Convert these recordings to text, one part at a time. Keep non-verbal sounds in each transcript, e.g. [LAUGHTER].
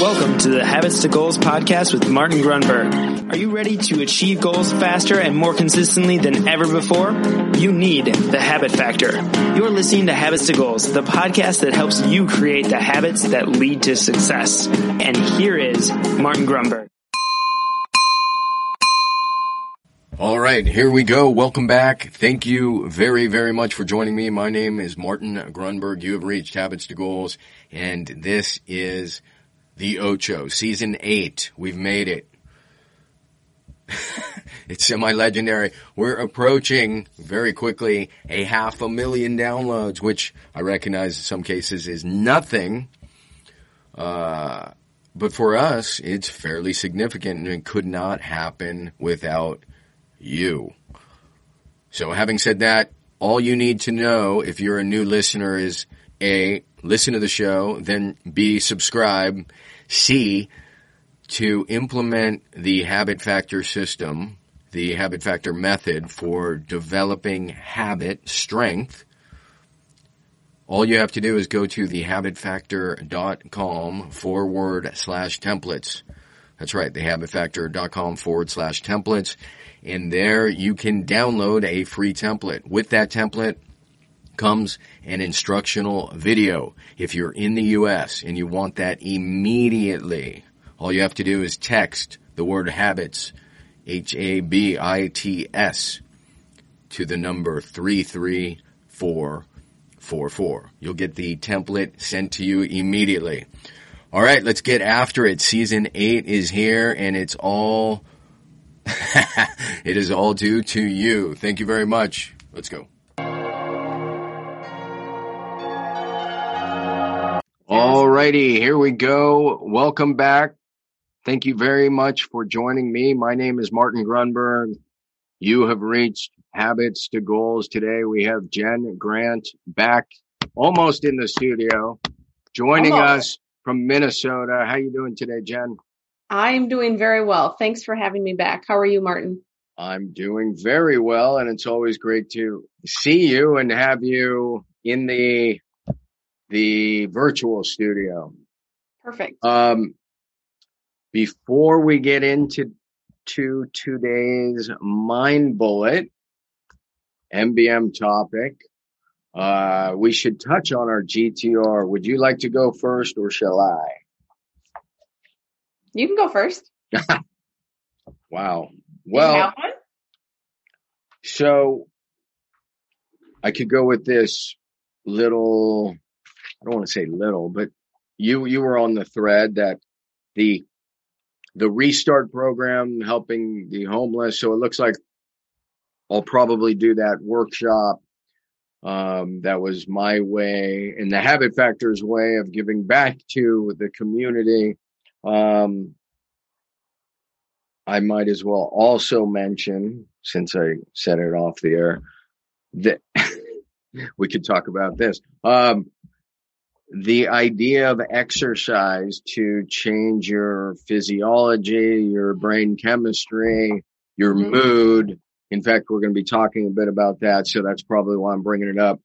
Welcome to the Habits to Goals podcast with Martin Grunberg. Are you ready to achieve goals faster and more consistently than ever before? You need the habit factor. You're listening to Habits to Goals, the podcast that helps you create the habits that lead to success. And here is Martin Grunberg. All right, here we go. Welcome back. Thank you very, very much for joining me. My name is Martin Grunberg. You have reached Habits to Goals, and this is the Ocho, season eight. We've made it. [LAUGHS] it's semi-legendary. We're approaching very quickly a half a million downloads, which I recognize in some cases is nothing. Uh, but for us, it's fairly significant and it could not happen without you. So having said that, all you need to know if you're a new listener is A, listen to the show, then B, subscribe, C, to implement the habit factor system, the habit factor method for developing habit strength, all you have to do is go to thehabitfactor.com forward slash templates. That's right, thehabitfactor.com forward slash templates. And there you can download a free template. With that template comes an instructional video. If you're in the US and you want that immediately, all you have to do is text the word habits, H-A-B-I-T-S, to the number 33444. You'll get the template sent to you immediately. All right, let's get after it. Season 8 is here and it's all [LAUGHS] it is all due to you. Thank you very much. Let's go. Alrighty, here we go. Welcome back. Thank you very much for joining me. My name is Martin Grunberg. You have reached Habits to Goals. Today we have Jen Grant back almost in the studio, joining Almost. us from Minnesota. How are you doing today, Jen? I'm doing very well. Thanks for having me back. How are you, Martin? I'm doing very well, and it's always great to see you and have you in the the virtual studio. Perfect. Um, before we get into to today's mind bullet MBM topic, uh, we should touch on our GTR. Would you like to go first, or shall I? You can go first. [LAUGHS] Wow. Well. So I could go with this little I don't want to say little, but you you were on the thread that the the restart program helping the homeless. So it looks like I'll probably do that workshop. Um, that was my way and the habit factors way of giving back to the community. Um, I might as well also mention, since I said it off the air, that [LAUGHS] we could talk about this. Um, the idea of exercise to change your physiology, your brain chemistry, your Mhm. mood. In fact, we're going to be talking a bit about that. So that's probably why I'm bringing it up.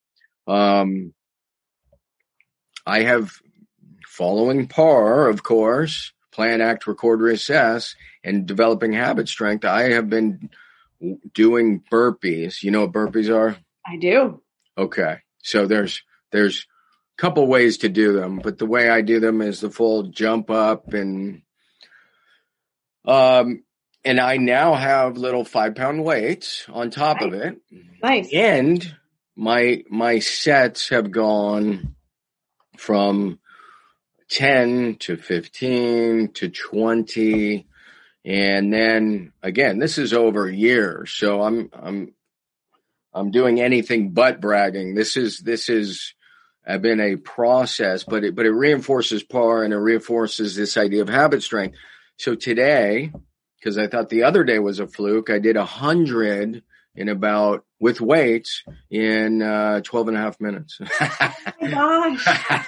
Um, I have following PAR, of course, plan, act, record, reassess, and developing habit strength. I have been doing burpees. You know what burpees are? I do. Okay. So there's, there's couple ways to do them, but the way I do them is the full jump up and, um, and I now have little five pound weights on top of it. Nice. And my, my sets have gone from 10 to 15 to 20. And then again, this is over years. So I'm, I'm, I'm doing anything but bragging. This is, this is, been a process, but it, but it reinforces par and it reinforces this idea of habit strength. So today, because I thought the other day was a fluke, I did a hundred in about with weights in uh, 12 and a half minutes. [LAUGHS] Oh my gosh.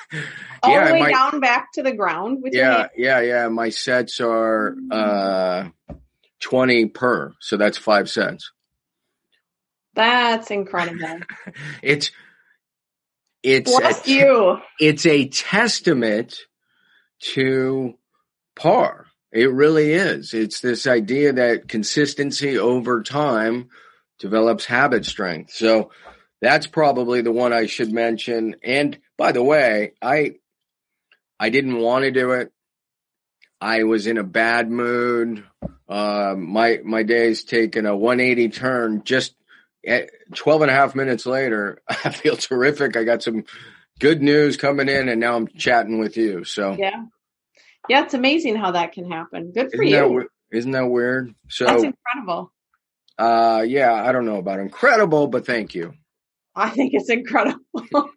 All yeah, the way my- down back to the ground yeah, yeah, yeah. My sets are uh, 20 per, so that's five sets. That's incredible. [LAUGHS] It's it's Bless a, you. it's a testament to par. It really is. It's this idea that consistency over time develops habit strength. So that's probably the one I should mention. And by the way, I I didn't want to do it. I was in a bad mood. Uh, my my day's taken a 180 turn. Just 12 and a half minutes later, [LAUGHS] I feel terrific. I got some good news coming in, and now I'm chatting with you. So yeah, yeah, it's amazing how that can happen. Good for isn't you. That, isn't that weird? So that's incredible. Uh, yeah, I don't know about incredible, but thank you. I think it's incredible. [LAUGHS]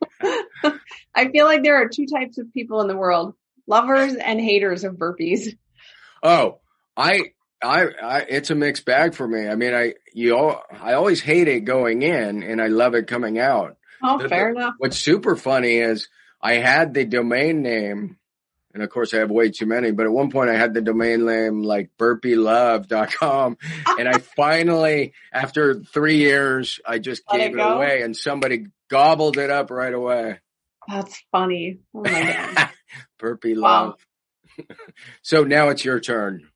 I feel like there are two types of people in the world: lovers and haters of burpees. Oh, I, I, I, it's a mixed bag for me. I mean, I, you, all, I always hate it going in, and I love it coming out. Oh, The- fair the- enough. What's super funny is I had the domain name, and of course I have way too many, but at one point I had the domain name like burpeelove.com. [LAUGHS] and I finally, after three years, I just Let gave it it, away and somebody gobbled it up right away. That's funny. Oh my [LAUGHS] god. Burpee Wow. love. [LAUGHS] so now it's your turn.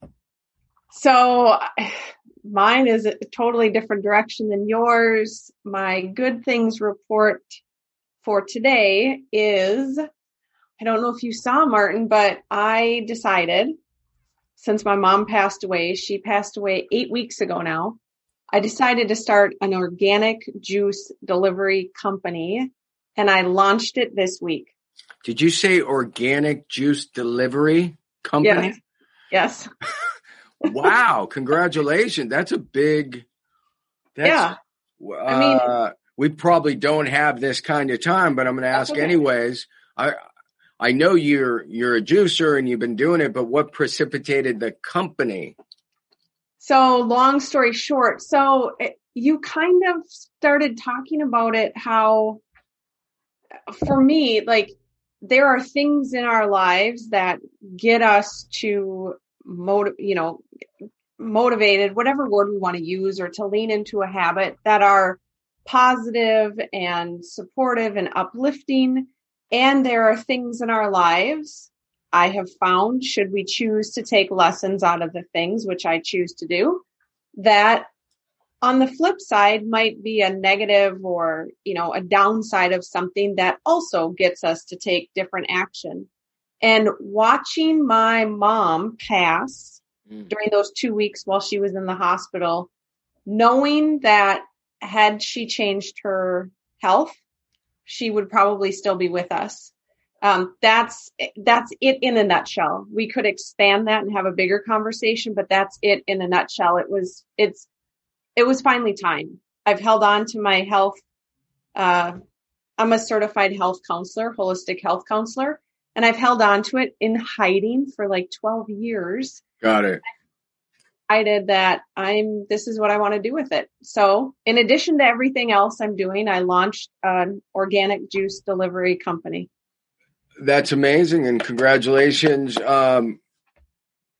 So [SIGHS] mine is a totally different direction than yours. My good things report for today is I don't know if you saw Martin, but I decided since my mom passed away, she passed away eight weeks ago now. I decided to start an organic juice delivery company and I launched it this week. Did you say organic juice delivery company? Yes. Yes. [LAUGHS] wow, congratulations. That's a big that's, Yeah. Uh, I mean- we probably don't have this kind of time, but I'm going to ask okay. anyways. I I know you're you're a juicer and you've been doing it, but what precipitated the company? So, long story short, so it, you kind of started talking about it how, for me, like there are things in our lives that get us to motive, you know, motivated, whatever word we want to use, or to lean into a habit that are positive and supportive and uplifting. And there are things in our lives I have found, should we choose to take lessons out of the things, which I choose to do, that on the flip side might be a negative or, you know, a downside of something that also gets us to take different action. And watching my mom pass Mm. during those two weeks while she was in the hospital, knowing that had she changed her health, she would probably still be with us. Um, that's that's it in a nutshell. We could expand that and have a bigger conversation, but that's it in a nutshell. It was it's it was finally time. I've held on to my health. Uh, I'm a certified health counselor, holistic health counselor, and I've held on to it in hiding for like 12 years Got it. I did that I'm this is what I want to do with it. So, in addition to everything else I'm doing, I launched an organic juice delivery company. That's amazing and congratulations. Um,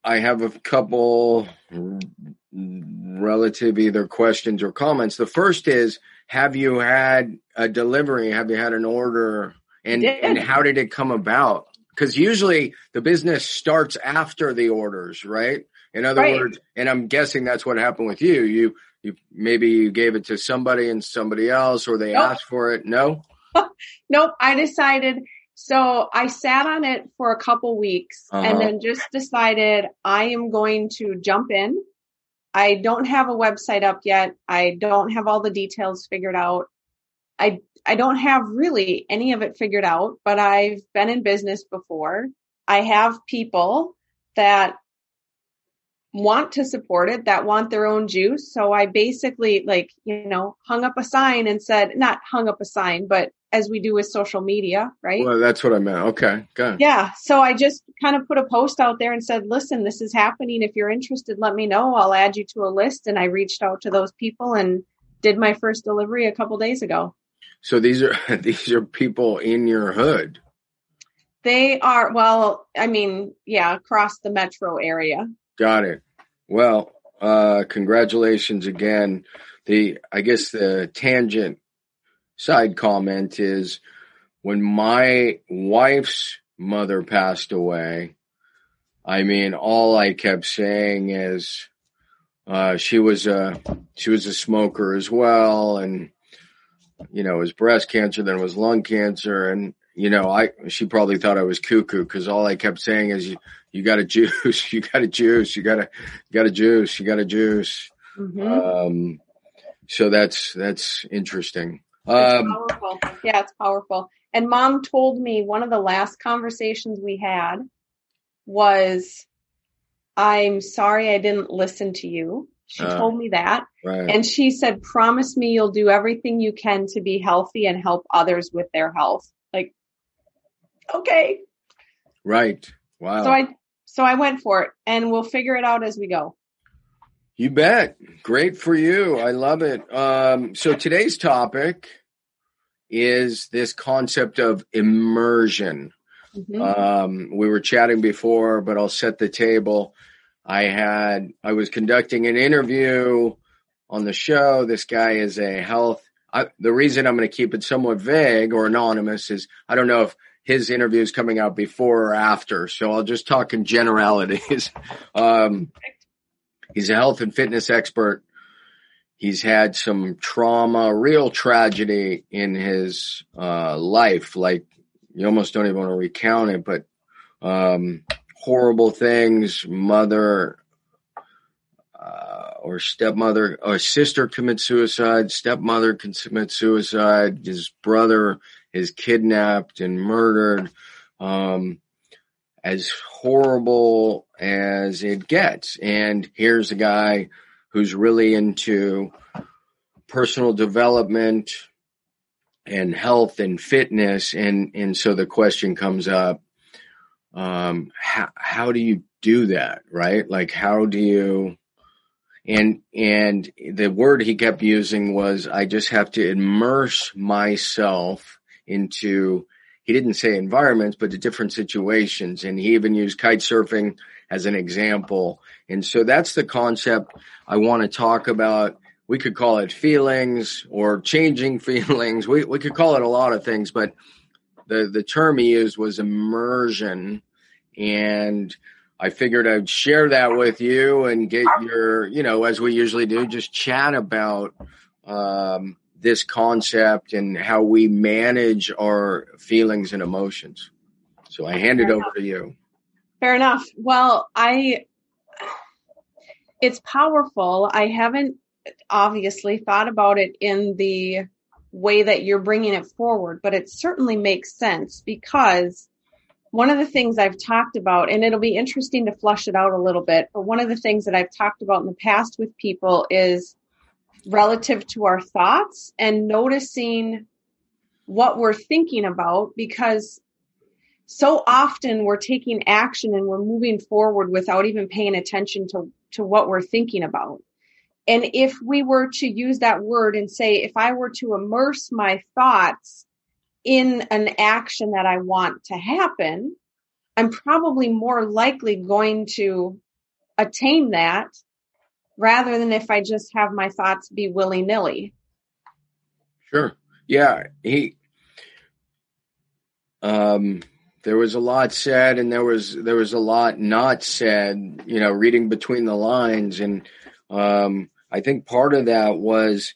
I have a couple relative either questions or comments. The first is, have you had a delivery? Have you had an order? And, and how did it come about? Because usually the business starts after the orders, right? In other Right. words, and I'm guessing that's what happened with you. You, you maybe you gave it to somebody and somebody else, or they Nope. asked for it. No, [LAUGHS] Nope, I decided so I sat on it for a couple weeks Uh-huh. and then just decided I am going to jump in. I don't have a website up yet. I don't have all the details figured out. I I don't have really any of it figured out, but I've been in business before. I have people that want to support it, that want their own juice. So I basically like, you know, hung up a sign and said, not hung up a sign, but as we do with social media, right? well, that's what I meant. Okay, good. Yeah. So I just kind of put a post out there and said, listen, this is happening. If you're interested, let me know. I'll add you to a list. And I reached out to those people and did my first delivery a couple days ago. So these are [LAUGHS] these are people in your hood. They are, well, I mean, yeah, across the metro area. Got it. Well, uh, congratulations again. The I guess the tangent side comment is when my wife's mother passed away. I mean, all I kept saying is, uh, she was a, she was a smoker as well. And, you know, it was breast cancer, then it was lung cancer. And, you know, I, she probably thought I was cuckoo because all I kept saying is, you, you got a juice, [LAUGHS] you got a juice, you got a, you got a juice, you got a juice. Mhm. Um, so that's, that's interesting. Um, powerful. Yeah, it's powerful. And mom told me one of the last conversations we had was, I'm sorry I didn't listen to you. She Uh. told me that. right. And she said, promise me you'll do everything you can to be healthy and help others with their health. Like, okay. right. Wow. So I, so I went for it and we'll figure it out as we go. You bet. Great for you. I love it. Um, so today's topic is this concept of immersion. Mhm. Um, we were chatting before, but I'll set the table. I had, I was conducting an interview on the show. This guy is a health. I, the reason I'm going to keep it somewhat vague or anonymous is I don't know if his interview is coming out before or after. So I'll just talk in generalities. [LAUGHS] um, he's a health and fitness expert. He's had some trauma, real tragedy in his uh, life. Like you almost don't even want to recount it, but um, horrible things. Mother uh, or stepmother or sister commits suicide. Stepmother can commit suicide. His brother is kidnapped and murdered. Um, as horrible as it gets. And here's a guy who's really into personal development and health and fitness. And, and so the question comes up, um, how, how do you do that? Right? Like, how do you, and, and the word he kept using was, I just have to immerse myself into, he didn't say environments, but the different situations. And he even used kite surfing as an example. And so that's the concept I want to talk about. We could call it feelings or changing [LAUGHS] feelings. We, we could call it a lot of things, but the, the term he used was immersion. And I figured I'd share that with you and get your, you know, as we usually do, just chat about, um, this concept and how we manage our feelings and emotions. So I hand it over to you. Fair enough. Well, I, it's powerful. I haven't obviously thought about it in the way that you're bringing it forward, but it certainly makes sense because one of the things I've talked about, and it'll be interesting to flush it out a little bit, but one of the things that I've talked about in the past with people is relative to our thoughts and noticing what we're thinking about because so often we're taking action and we're moving forward without even paying attention to, to what we're thinking about. And if we were to use that word and say, if I were to immerse my thoughts in an action that I want to happen, I'm probably more likely going to attain that rather than if I just have my thoughts be willy nilly. Sure. Yeah. He, um, there was a lot said and there was, there was a lot not said, you know, reading between the lines. And, um, I think part of that was,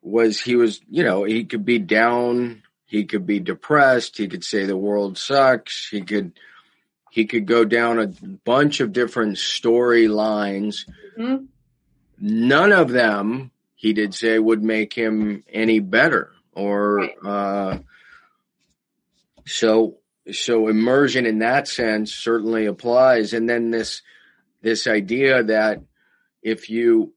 was he was, you know, he could be down, he could be depressed, he could say the world sucks, he could, he could go down a bunch of different storylines. Mhm. None of them, he did say, would make him any better. Or uh, so, so immersion in that sense certainly applies. And then this this idea that if you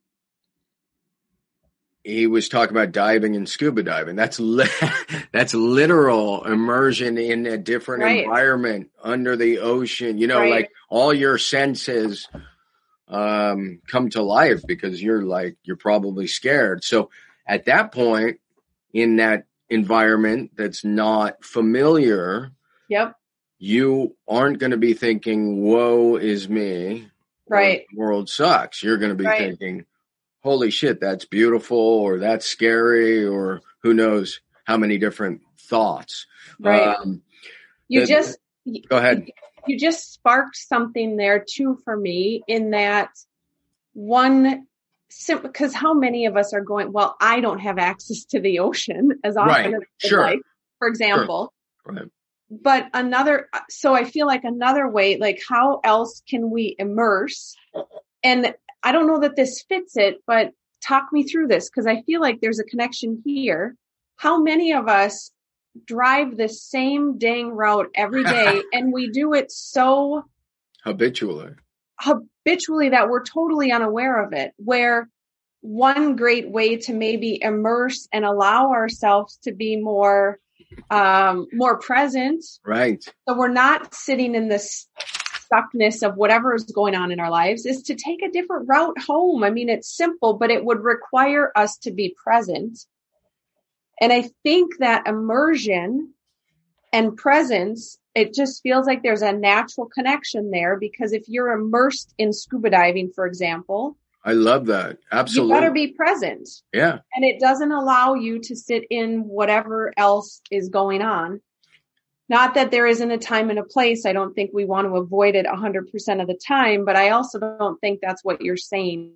he was talking about diving and scuba diving. That's li- [LAUGHS] that's literal immersion in a different Right. environment under the ocean. You know, Right. like all your senses um, come to life because you're like you're probably scared. So at that point, in that environment that's not familiar, Yep. you aren't going to be thinking, "Woe is me," Right. "The world sucks." You're going to be Right. thinking, "Holy shit, that's beautiful," or "That's scary," or who knows how many different thoughts. Right. Um, You just Go ahead. You just sparked something there too for me in that one because how many of us are going well i don't have access to the ocean as often Right. as Sure. like, for example Right. But another so i feel like another way like how else can we immerse and i don't know that this fits it but talk me through this because i feel like there's a connection here how many of us drive the same dang route every day [LAUGHS] and we do it so Habitually. habitually that we're totally unaware of it where one great way to maybe immerse and allow ourselves to be more um more present. Right. so we're not sitting in this stuckness of whatever is going on in our lives. Is to take a different route home. I mean it's simple but it would require us to be present. And i think that immersion and presence it just feels like there's a natural connection there because if you're immersed in scuba diving for example I love that. Absolutely. you better be present yeah. and it doesn't allow you to sit in whatever else is going on. Not that there isn't a time and a place. I don't think we want to avoid it 100% of the time, but I also don't think that's what you're saying.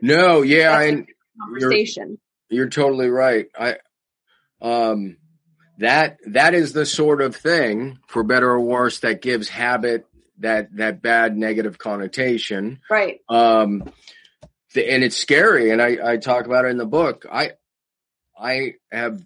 No, yeah, That's a and Conversation. you're totally right. I um that that is the sort of thing, for better or worse, that gives habit that that bad negative connotation. Right. Um and it's scary and I, I talk about it in the book. I I have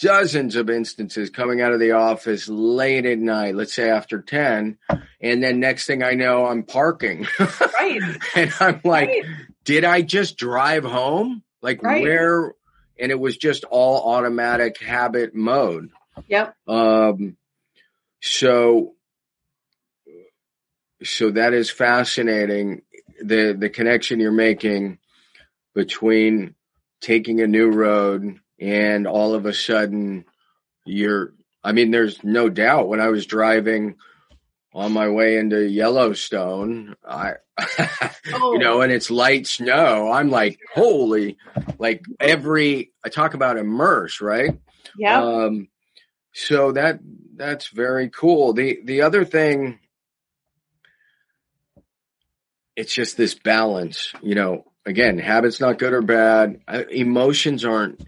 dozens of instances coming out of the office late at night, let's say after 10, and then next thing I know I'm parking. Right. [LAUGHS] and I'm like, right. did I just drive home? Like Right. where? And it was just all automatic habit mode. Yep. Um, so, so that is fascinating. The the connection you're making between taking a new road and all of a sudden you're. I mean, there's no doubt when I was driving on my way into Yellowstone, I, Oh. [LAUGHS] you know, and it's light snow. I'm like, holy, like every, I talk about immerse, right? Yep. Um, so that, that's very cool. The, the other thing, it's just this balance, you know, again, habits not good or bad. Emotions aren't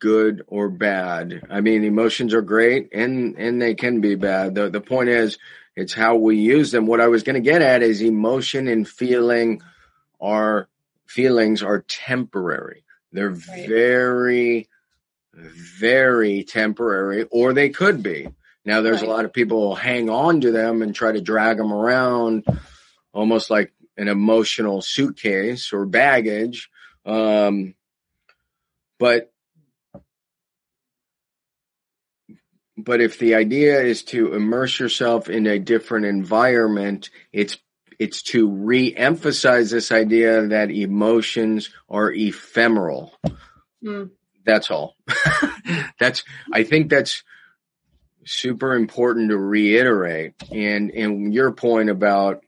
good or bad. I mean, emotions are great and, and they can be bad. The, the point is, it's how we use them. What I was going to get at is emotion and feeling are feelings are temporary. They're Right. very, very temporary, or they could be. Now, there's a lot of people hang on to them and try to drag them around almost like an emotional suitcase or baggage. Um, but but if the idea is to immerse yourself in a different environment, it's it's to re-emphasize this idea that emotions are ephemeral. Mm. That's all. [LAUGHS] that's I think that's super important to reiterate. And and your point about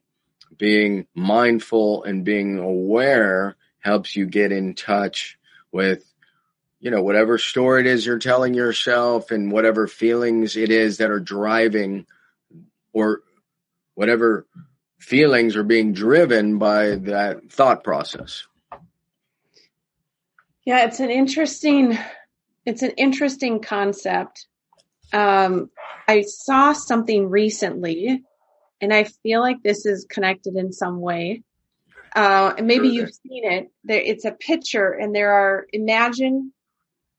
being mindful and being aware helps you get in touch with you know whatever story it is you're telling yourself and whatever feelings it is that are driving or whatever feelings are being driven by that thought process Yeah, it's an interesting it's an interesting concept. Um, I saw something recently, and I feel like this is connected in some way. Uh, and maybe you've seen it. There, it's a picture, and there are imagine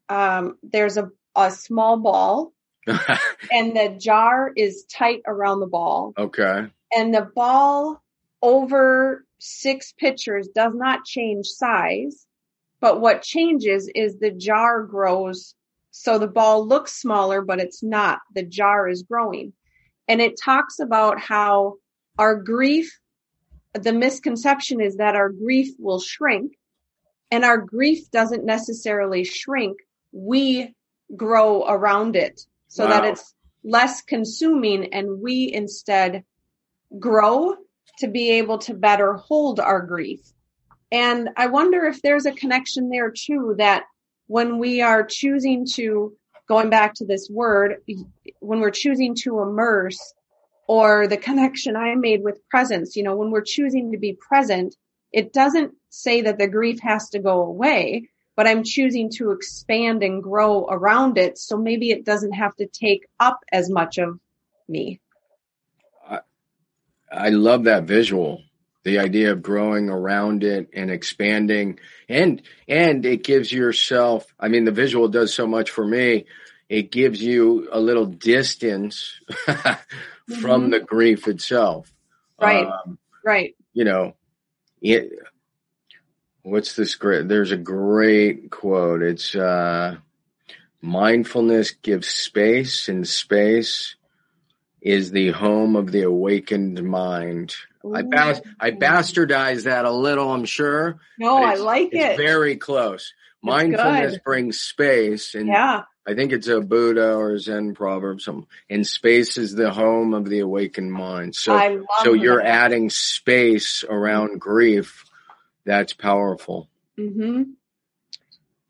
um, there's a a small ball, [LAUGHS] and the jar is tight around the ball, okay and the ball over six pitchers does not change size, but what changes is the jar grows. So the ball looks smaller, but it's not. The jar is growing. And it talks about how our grief, the misconception is that our grief will shrink and our grief doesn't necessarily shrink. We grow around it so that it's less consuming and we instead grow to be able to better hold our grief. And I wonder if there's a connection there too, that when we are choosing to, going back to this word, when we're choosing to immerse, or the connection I made with presence. You know, when we're choosing to be present, it doesn't say that the grief has to go away, but I'm choosing to expand and grow around it. So maybe it doesn't have to take up as much of me. I, I love that visual. The idea of growing around it and expanding and and it gives yourself I mean the visual does so much for me. It gives you a little distance [LAUGHS] from mm-hmm. the grief itself. Right. Um, right. You know, it, what's this great? There's a great quote. It's uh, mindfulness gives space, and space is the home of the awakened mind. I bas- I bastardize that a little, I'm sure. No, I like it. Very close. Mindfulness brings space, and yeah. I think it's a Buddha or Zen proverb. Some and space is the home of the awakened mind. So, so you're adding space around grief that's powerful. Hmm.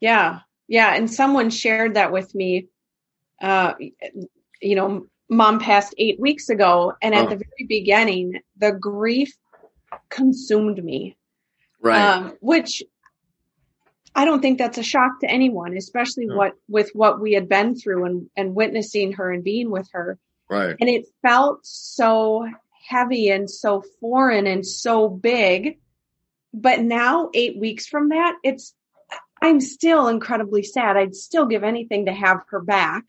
Yeah. Yeah. And someone shared that with me. Uh, you know, mom passed eight weeks ago, and at oh. the very beginning, the grief consumed me. Right. Um, which I don't think that's a shock to anyone, especially no. what with what we had been through and, and witnessing her and being with her. Right. And it felt so heavy and so foreign and so big but now, eight weeks from that, it's, I'm still incredibly sad. I'd still give anything to have her back.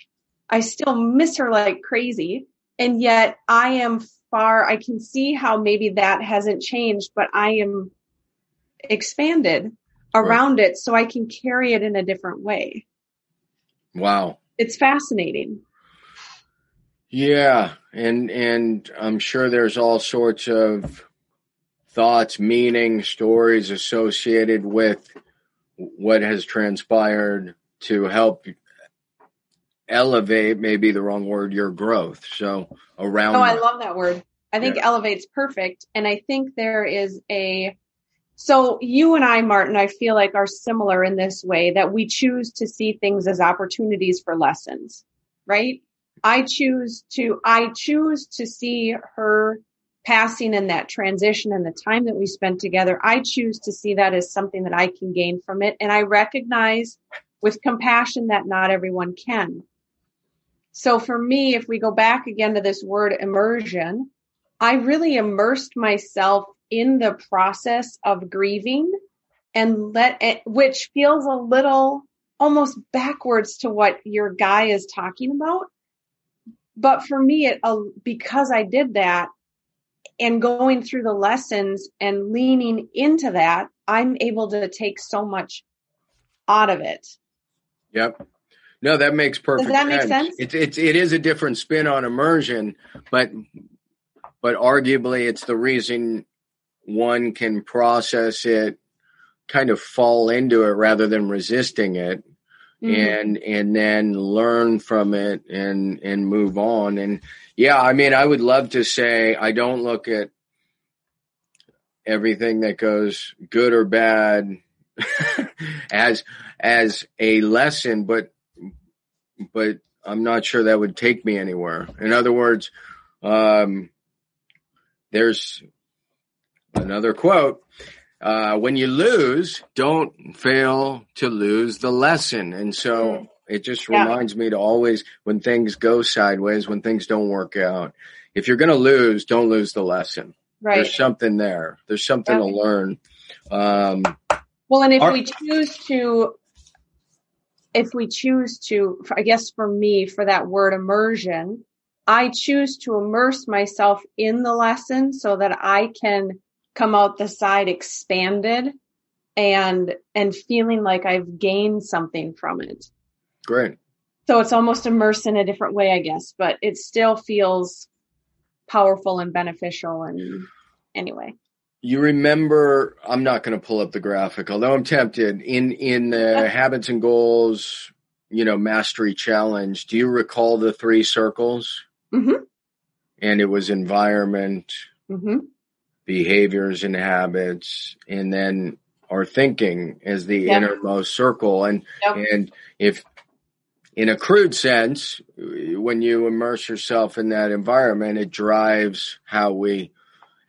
I still miss her like crazy. And yet I am far, I can see how maybe that hasn't changed, but I am expanded around right. it so I can carry it in a different way. Wow. It's fascinating. Yeah, and and I'm sure there's all sorts of thoughts, meaning, stories associated with what has transpired to help elevate, maybe the wrong word, your growth. So around. Oh, I love that word. I think yeah. elevate's perfect. And I think there is a, so you and I, Martin, I feel like are similar in this way that we choose to see things as opportunities for lessons, right? I choose to, I choose to see her passing and that transition and the time that we spent together, I choose to see that as something that I can gain from it. And I recognize with compassion that not everyone can. So for me, if we go back again to this word immersion, I really immersed myself in the process of grieving and let it, which feels a little almost backwards to what your guy is talking about. But for me, it, uh, because I did that, and going through the lessons and leaning into that, I'm able to take so much out of it. Yep. No, that makes perfect Does that sense. make sense? It's it's it is a different spin on immersion, but but arguably it's the reason one can process it, kind of fall into it rather than resisting it. Mm-hmm. and and then learn from it and and move on and yeah i mean i would love to say i don't look at everything that goes good or bad [LAUGHS] as as a lesson but but i'm not sure that would take me anywhere in other words um there's another quote uh, when you lose, don't fail to lose the lesson. And so mm-hmm. it just yeah. reminds me to always, when things go sideways, when things don't work out, if you're going to lose, don't lose the lesson. Right. There's something there. There's something yeah. to learn. Um, well, and if our, we choose to, if we choose to, I guess for me, for that word immersion, I choose to immerse myself in the lesson so that I can come out the side expanded and and feeling like I've gained something from it. Great. So it's almost immersed in a different way, I guess, but it still feels powerful and beneficial and anyway. You remember I'm not going to pull up the graphic, although I'm tempted in in the habits and goals, you know, mastery challenge. Do you recall the three circles? Mm-hmm. And it was environment, mm-hmm behaviors and habits, and then our thinking as the yep. innermost circle. And yep. and if in a crude sense, when you immerse yourself in that environment, it drives how we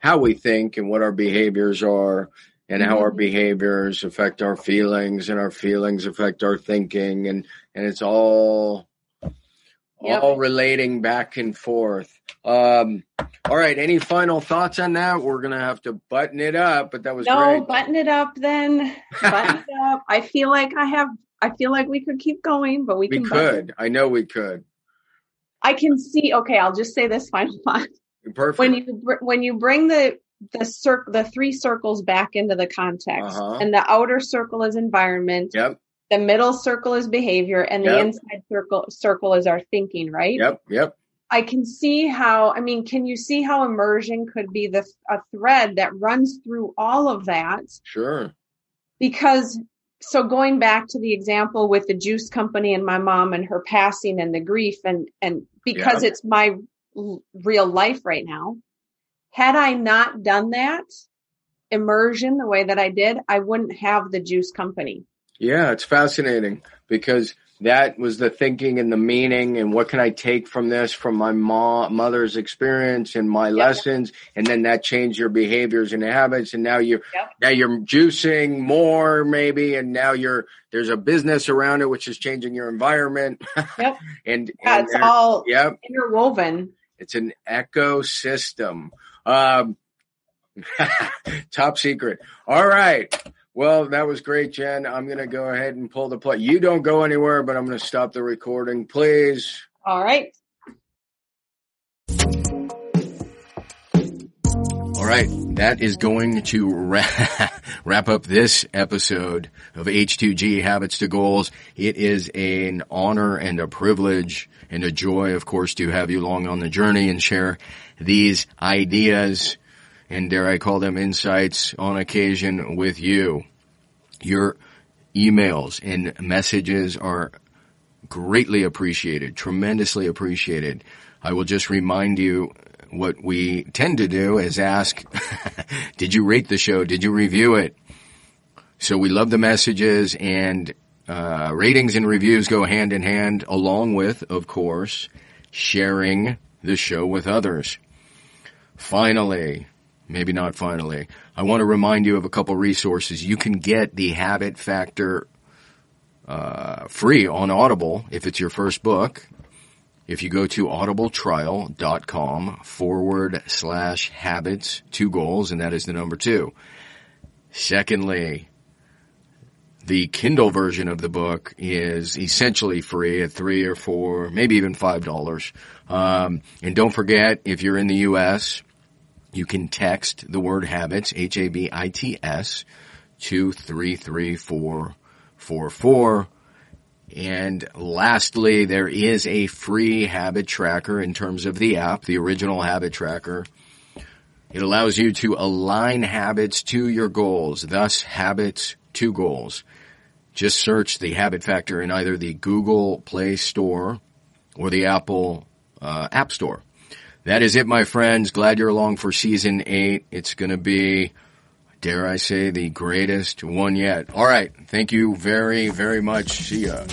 how we think and what our behaviors are and how our behaviors affect our feelings and our feelings affect our thinking and and it's all Yep. all relating back and forth um all right any final thoughts on that we're gonna have to button it up but that was No, great button it up then. [LAUGHS] Button it up. I feel like I have. I feel like we could keep going, but we we could i know we could I can see. Okay, I'll just say this [LAUGHS] final thought. Perfect When you when you bring the the circle, the three circles back into the context, Uh-huh. and the outer circle is environment, yep the middle circle is behavior, and the Yep. inside circle circle is our thinking. Right. yep yep I can see how. I mean, can you see how immersion could be the a thread that runs through all of that? sure because so going back to the example with the juice company and my mom and her passing and the grief and and because it's my real life right now. Had i not done that immersion the way that i did i wouldn't have the juice company. Yeah, it's fascinating because that was the thinking and the meaning and what can I take from this from my mom, mother's experience and my lessons. And then that changed your behaviors and habits. And now you're Yep. now you're juicing more maybe. And now you're there's a business around it which is changing your environment. [LAUGHS] Yep. and, yeah, and it's all yep. interwoven it's an ecosystem um [LAUGHS] top secret all right well, that was great, Jen. I'm going to go ahead and pull the plug. You don't go anywhere, but I'm going to stop the recording, please. all right right, that is going to wrap, [LAUGHS] wrap up this episode of H2G Habits to Goals. It is an honor and a privilege and a joy, of course, to have you along on the journey and share these ideas and dare I call them insights on occasion with you. Your emails and messages are greatly appreciated, tremendously appreciated. I will just remind you what we tend to do is ask, [LAUGHS] did you rate the show? Did you review it? So we love the messages and uh, ratings and reviews go hand in hand along with, of course, sharing the show with others. Finally, maybe not finally, I want to remind you of a couple resources. You can get the Habit Factor uh, free on Audible if it's your first book. If you go to audibletrial.com forward slash habits two goals, and that is the number two. Secondly, the Kindle version of the book is essentially free at three or four, maybe even five dollars. Um, and don't forget, if you're in the U.S., you can text the word habits, H-A-B-I-T-S, to 33444. And lastly, there is a free habit tracker in terms of the app, the original habit tracker. It allows you to align habits to your goals, thus habits to goals. Just search the habit factor in either the Google Play Store or the Apple uh, App Store. That is it, my friends. Glad you're along for season eight. It's going to be, dare I say, the greatest one yet. All right. Thank you very, very much. See ya.